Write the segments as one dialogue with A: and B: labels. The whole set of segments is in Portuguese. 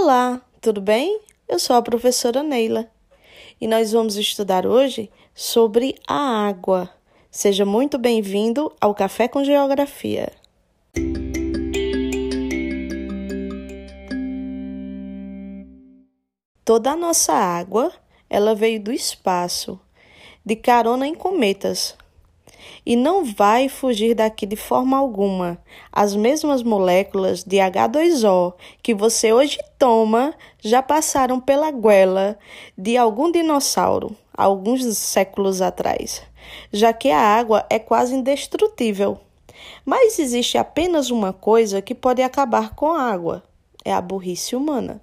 A: Olá, tudo bem? Eu sou a professora Neila e nós vamos estudar hoje sobre a água. Seja muito bem-vindo ao Café com Geografia. Toda a nossa água, ela veio do espaço, de carona em cometas, e não vai fugir daqui de forma alguma. As mesmas moléculas de H2O que você hoje toma já passaram pela goela de algum dinossauro alguns séculos atrás, já que a água é quase indestrutível. Mas existe apenas uma coisa que pode acabar com a água: é a burrice humana.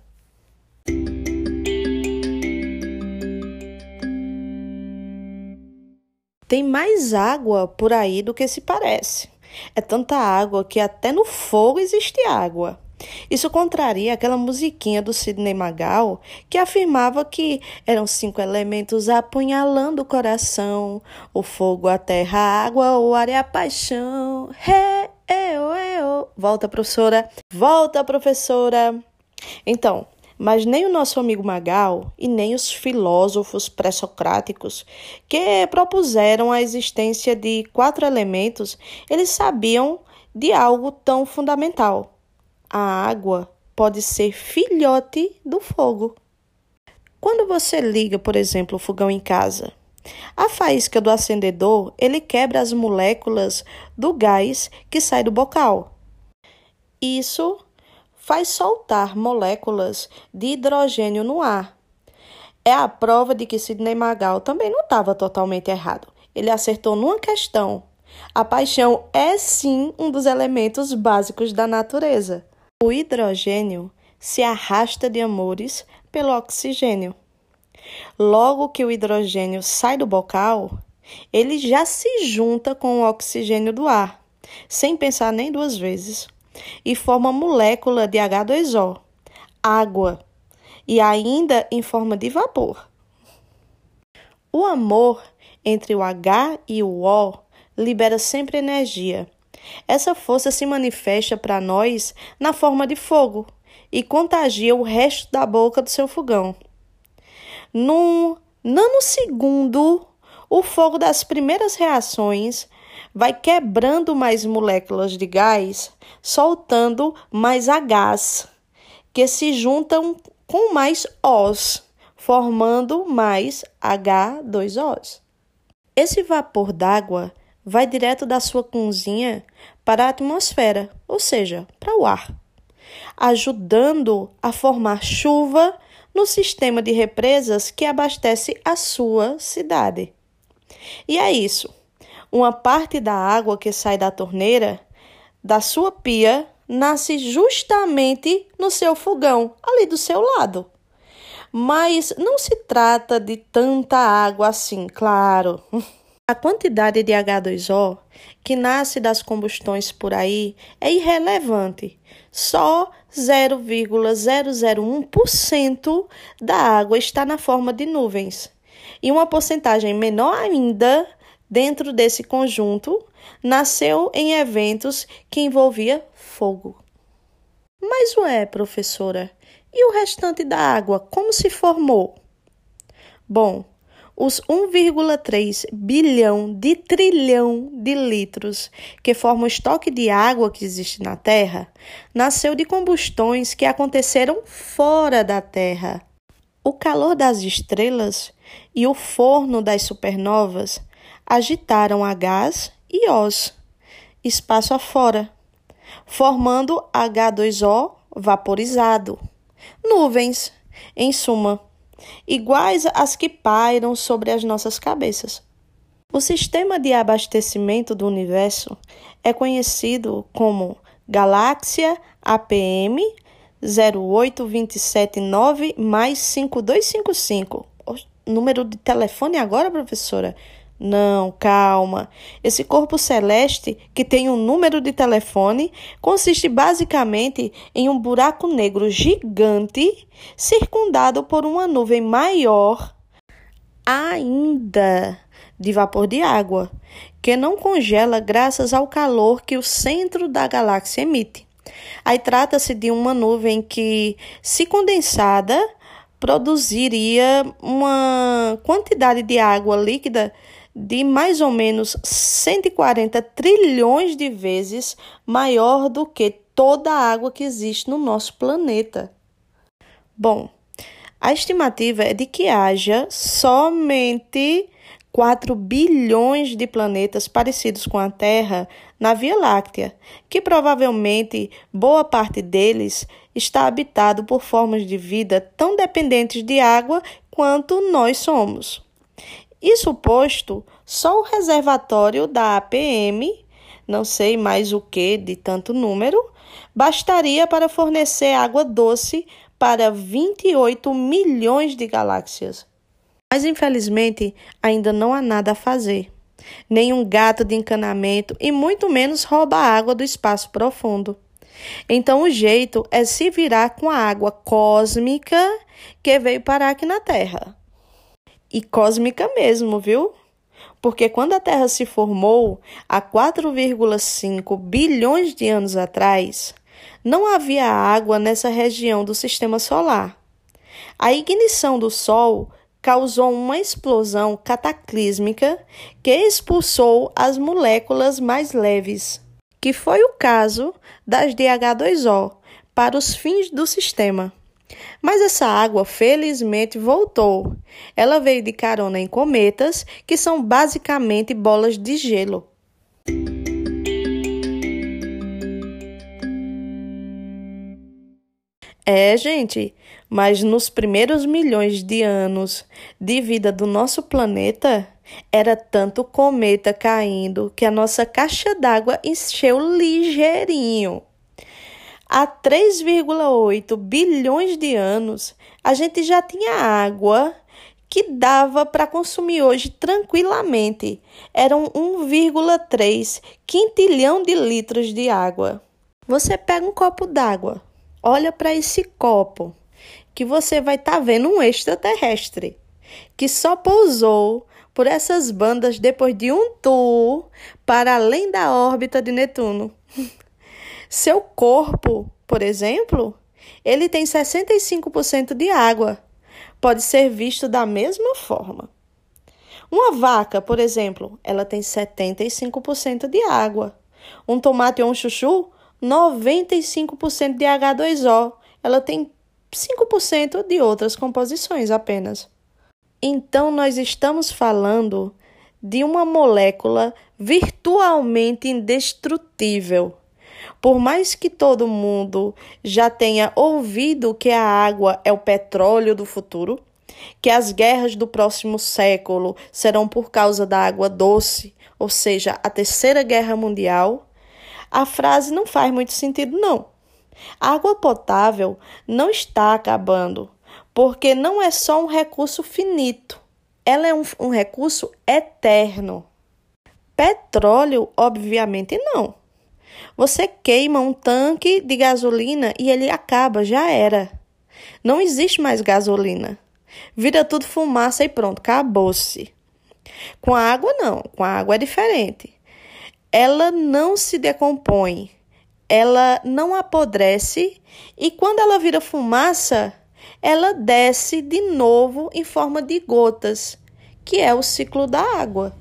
A: Tem mais água por aí do que se parece. É tanta água que até no fogo existe água. Isso contraria aquela musiquinha do Sidney Magal que afirmava que eram cinco elementos apunhalando o coração: o fogo, a terra, a água, o ar e a paixão. Hey, eu, eu. Volta, professora. Volta, professora. Então, mas nem o nosso amigo Magal e nem os filósofos pré-socráticos que propuseram a existência de quatro elementos, eles sabiam de algo tão fundamental. A água pode ser filhote do fogo. Quando você liga, por exemplo, o fogão em casa, a faísca do acendedor, ele quebra as moléculas do gás que sai do bocal. Isso faz soltar moléculas de hidrogênio no ar. É a prova de que Sidney Magal também não estava totalmente errado. Ele acertou numa questão. A paixão é sim um dos elementos básicos da natureza. O hidrogênio se arrasta de amores pelo oxigênio. Logo que o hidrogênio sai do bocal, ele já se junta com o oxigênio do ar, sem pensar nem duas vezes e forma molécula de H2O, água, e ainda em forma de vapor. O amor entre o H e o O libera sempre energia. Essa força se manifesta para nós na forma de fogo e contagia o resto da boca do seu fogão. Num nanosegundo, o fogo das primeiras reações vai quebrando mais moléculas de gás, soltando mais a gás, que se juntam com mais Os, formando mais H2Os. Esse vapor d'água vai direto da sua cozinha para a atmosfera, ou seja, para o ar, ajudando a formar chuva no sistema de represas que abastece a sua cidade. E é isso. Uma parte da água que sai da torneira da sua pia nasce justamente no seu fogão, ali do seu lado. Mas não se trata de tanta água assim, claro. A quantidade de H2O que nasce das combustões por aí é irrelevante. Só 0,001% da água está na forma de nuvens. E uma porcentagem menor ainda dentro desse conjunto, nasceu em eventos que envolvia fogo. Mas ué, professora, e o restante da água como se formou? Bom, os 1,3 bilhão de trilhão de litros que formam o estoque de água que existe na Terra nasceu de combustões que aconteceram fora da Terra. O calor das estrelas e o forno das supernovas agitaram gás e Os, espaço afora, formando H2O vaporizado, nuvens, em suma, iguais às que pairam sobre as nossas cabeças. O sistema de abastecimento do universo é conhecido como Galáxia APM 08279 mais 5255. O número de telefone agora, professora? Não, calma. Esse corpo celeste, que tem um número de telefone, consiste basicamente em um buraco negro gigante circundado por uma nuvem maior ainda de vapor de água, que não congela graças ao calor que o centro da galáxia emite. Aí trata-se de uma nuvem que, se condensada, produziria uma quantidade de água líquida de mais ou menos 140 trilhões de vezes maior do que toda a água que existe no nosso planeta. Bom, a estimativa é de que haja somente 4 bilhões de planetas parecidos com a Terra na Via Láctea, que provavelmente boa parte deles está habitado por formas de vida tão dependentes de água quanto nós somos. Isso posto, só o reservatório da APM, não sei mais o que de tanto número, bastaria para fornecer água doce para 28 milhões de galáxias. Mas infelizmente ainda não há nada a fazer. Nenhum gato de encanamento e muito menos rouba água do espaço profundo. Então o jeito é se virar com a água cósmica que veio parar aqui na Terra. E cósmica mesmo, viu? Porque quando a Terra se formou há 4,5 bilhões de anos atrás, não havia água nessa região do sistema solar. A ignição do Sol causou uma explosão cataclísmica que expulsou as moléculas mais leves, que foi o caso das DH2O, para os fins do sistema. Mas essa água felizmente voltou. Ela veio de carona em cometas, que são basicamente bolas de gelo. É, gente, mas nos primeiros milhões de anos de vida do nosso planeta, era tanto cometa caindo que a nossa caixa d'água encheu ligeirinho. Há 3,8 bilhões de anos, a gente já tinha água que dava para consumir hoje tranquilamente. Eram 1,3 quintilhão de litros de água. Você pega um copo d'água, olha para esse copo, que você vai estar tá vendo um extraterrestre que só pousou por essas bandas depois de um tour para além da órbita de Netuno. Seu corpo, por exemplo, ele tem 65% de água. Pode ser visto da mesma forma. Uma vaca, por exemplo, ela tem 75% de água. Um tomate ou um chuchu 95% de H2O. Ela tem 5% de outras composições apenas. Então, nós estamos falando de uma molécula virtualmente indestrutível. Por mais que todo mundo já tenha ouvido que a água é o petróleo do futuro, que as guerras do próximo século serão por causa da água doce, ou seja, a Terceira Guerra Mundial, a frase não faz muito sentido, não. A água potável não está acabando, porque não é só um recurso finito, ela é um, um recurso eterno. Petróleo, obviamente, não. Você queima um tanque de gasolina e ele acaba, já era. Não existe mais gasolina. Vira tudo fumaça e pronto, acabou-se. Com a água, não. Com a água é diferente ela não se decompõe, ela não apodrece e quando ela vira fumaça, ela desce de novo em forma de gotas, que é o ciclo da água.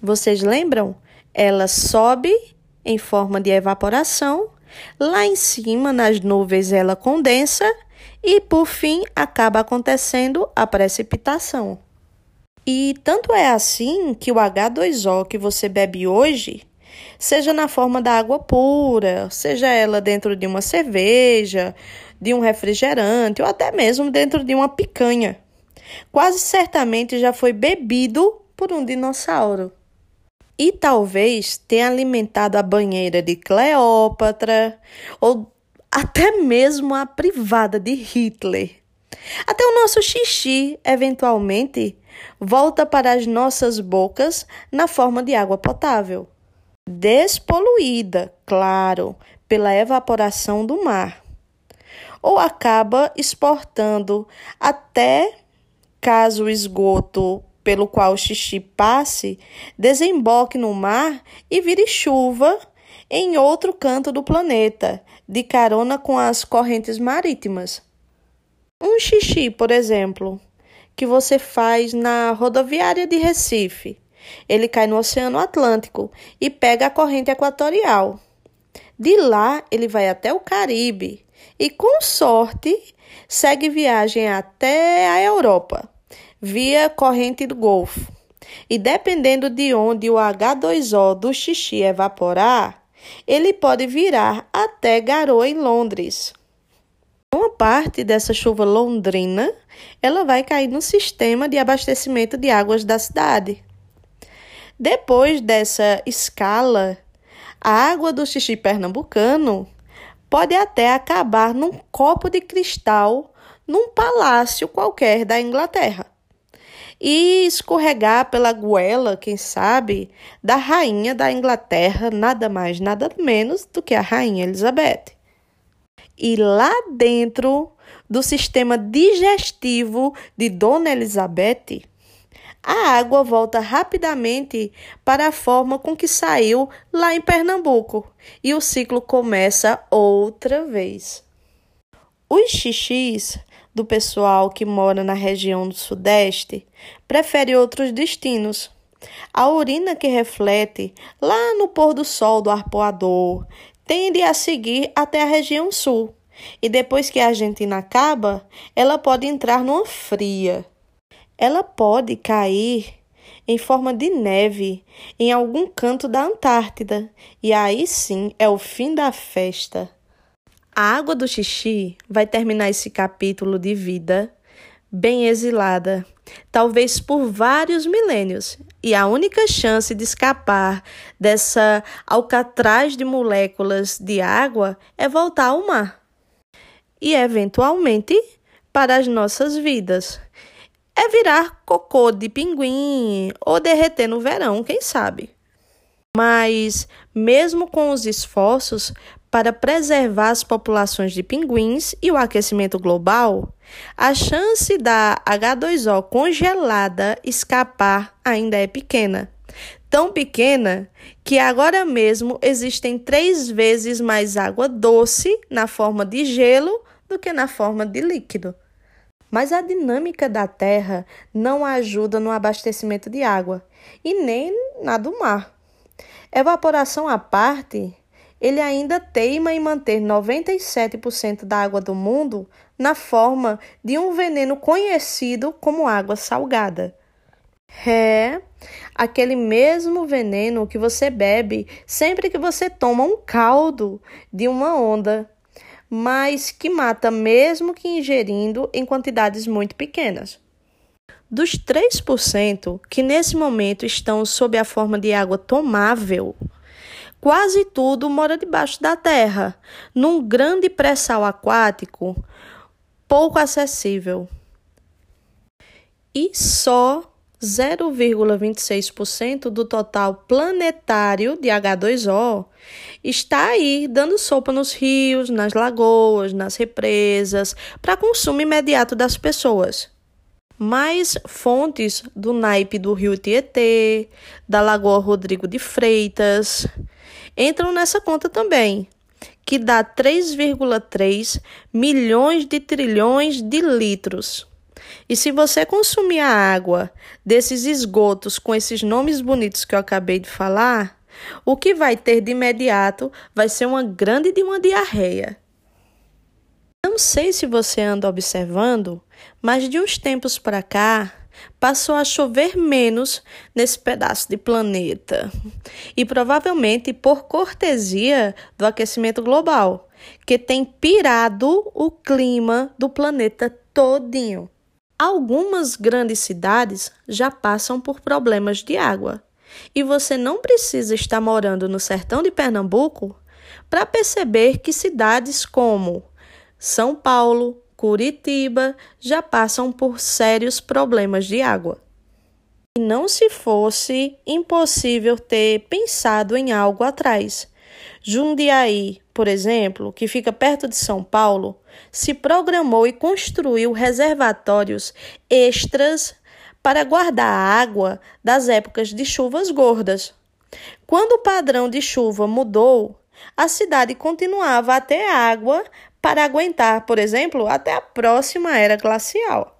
A: Vocês lembram? Ela sobe em forma de evaporação, lá em cima nas nuvens ela condensa e por fim acaba acontecendo a precipitação. E tanto é assim que o H2O que você bebe hoje seja na forma da água pura, seja ela dentro de uma cerveja, de um refrigerante ou até mesmo dentro de uma picanha. Quase certamente já foi bebido por um dinossauro. E talvez tenha alimentado a banheira de Cleópatra ou até mesmo a privada de Hitler. Até o nosso xixi, eventualmente, volta para as nossas bocas na forma de água potável despoluída, claro, pela evaporação do mar, ou acaba exportando até caso o esgoto pelo qual o xixi passe desemboque no mar e vire chuva em outro canto do planeta, de carona com as correntes marítimas. Um xixi, por exemplo, que você faz na rodoviária de Recife. Ele cai no Oceano Atlântico e pega a corrente equatorial. De lá, ele vai até o Caribe e, com sorte, segue viagem até a Europa, via corrente do Golfo. E dependendo de onde o H2O do xixi evaporar, ele pode virar até garoa em Londres. Uma parte dessa chuva londrina, ela vai cair no sistema de abastecimento de águas da cidade. Depois dessa escala, a água do xixi pernambucano pode até acabar num copo de cristal num palácio qualquer da Inglaterra e escorregar pela goela, quem sabe, da rainha da Inglaterra, nada mais, nada menos do que a rainha Elizabeth. E lá dentro do sistema digestivo de Dona Elizabeth, a água volta rapidamente para a forma com que saiu lá em Pernambuco e o ciclo começa outra vez. Os xixis do pessoal que mora na região do Sudeste prefere outros destinos. A urina que reflete lá no pôr do sol do arpoador tende a seguir até a região sul. E depois que a Argentina acaba, ela pode entrar numa fria. Ela pode cair em forma de neve em algum canto da Antártida, e aí sim é o fim da festa. A água do xixi vai terminar esse capítulo de vida bem exilada, talvez por vários milênios, e a única chance de escapar dessa alcatraz de moléculas de água é voltar ao mar. E eventualmente para as nossas vidas. É virar cocô de pinguim ou derreter no verão, quem sabe. Mas, mesmo com os esforços para preservar as populações de pinguins e o aquecimento global, a chance da H2O congelada escapar ainda é pequena. Tão pequena que agora mesmo existem três vezes mais água doce na forma de gelo do que na forma de líquido. Mas a dinâmica da Terra não ajuda no abastecimento de água e nem na do mar. Evaporação à parte, ele ainda teima em manter 97% da água do mundo na forma de um veneno conhecido como água salgada. É aquele mesmo veneno que você bebe sempre que você toma um caldo de uma onda, mas que mata mesmo que ingerindo em quantidades muito pequenas. Dos 3% que nesse momento estão sob a forma de água tomável, Quase tudo mora debaixo da terra, num grande pré-sal aquático pouco acessível. E só 0,26% do total planetário de H2O está aí dando sopa nos rios, nas lagoas, nas represas, para consumo imediato das pessoas. Mais fontes do naipe do rio Tietê, da Lagoa Rodrigo de Freitas, entram nessa conta também, que dá 3,3 milhões de trilhões de litros. E se você consumir a água desses esgotos com esses nomes bonitos que eu acabei de falar, o que vai ter de imediato vai ser uma grande de uma diarreia. Não sei se você anda observando, mas de uns tempos para cá, passou a chover menos nesse pedaço de planeta. E provavelmente por cortesia do aquecimento global, que tem pirado o clima do planeta todinho. Algumas grandes cidades já passam por problemas de água. E você não precisa estar morando no sertão de Pernambuco para perceber que cidades como São Paulo, Curitiba já passam por sérios problemas de água. E não se fosse impossível ter pensado em algo atrás. Jundiaí, por exemplo, que fica perto de São Paulo, se programou e construiu reservatórios extras para guardar água das épocas de chuvas gordas. Quando o padrão de chuva mudou, a cidade continuava a ter água para aguentar, por exemplo, até a próxima era glacial.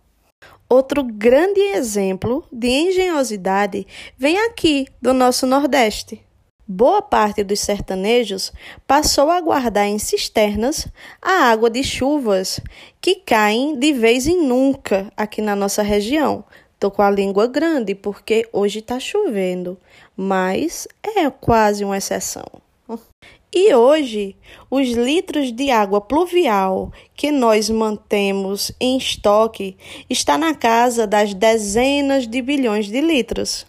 A: Outro grande exemplo de engenhosidade vem aqui do nosso Nordeste. Boa parte dos sertanejos passou a guardar em cisternas a água de chuvas que caem de vez em nunca aqui na nossa região. Tô com a língua grande porque hoje está chovendo, mas é quase uma exceção. E hoje, os litros de água pluvial que nós mantemos em estoque está na casa das dezenas de bilhões de litros.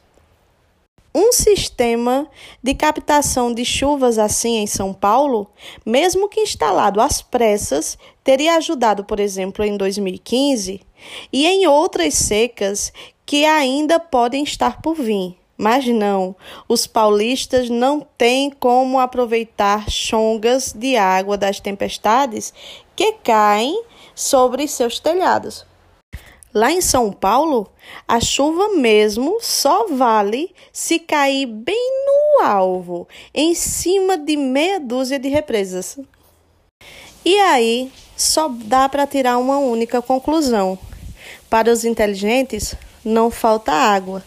A: Um sistema de captação de chuvas assim em São Paulo, mesmo que instalado às pressas, teria ajudado, por exemplo, em 2015 e em outras secas que ainda podem estar por vir. Mas não, os paulistas não têm como aproveitar chongas de água das tempestades que caem sobre seus telhados. Lá em São Paulo, a chuva mesmo só vale se cair bem no alvo, em cima de meia dúzia de represas. E aí, só dá para tirar uma única conclusão: para os inteligentes, não falta água.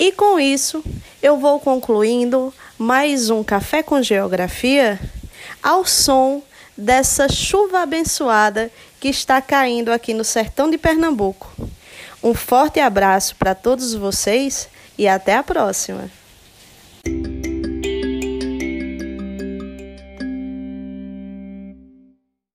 A: E com isso, eu vou concluindo mais um Café com Geografia ao som dessa chuva abençoada que está caindo aqui no sertão de Pernambuco. Um forte abraço para todos vocês e até a próxima!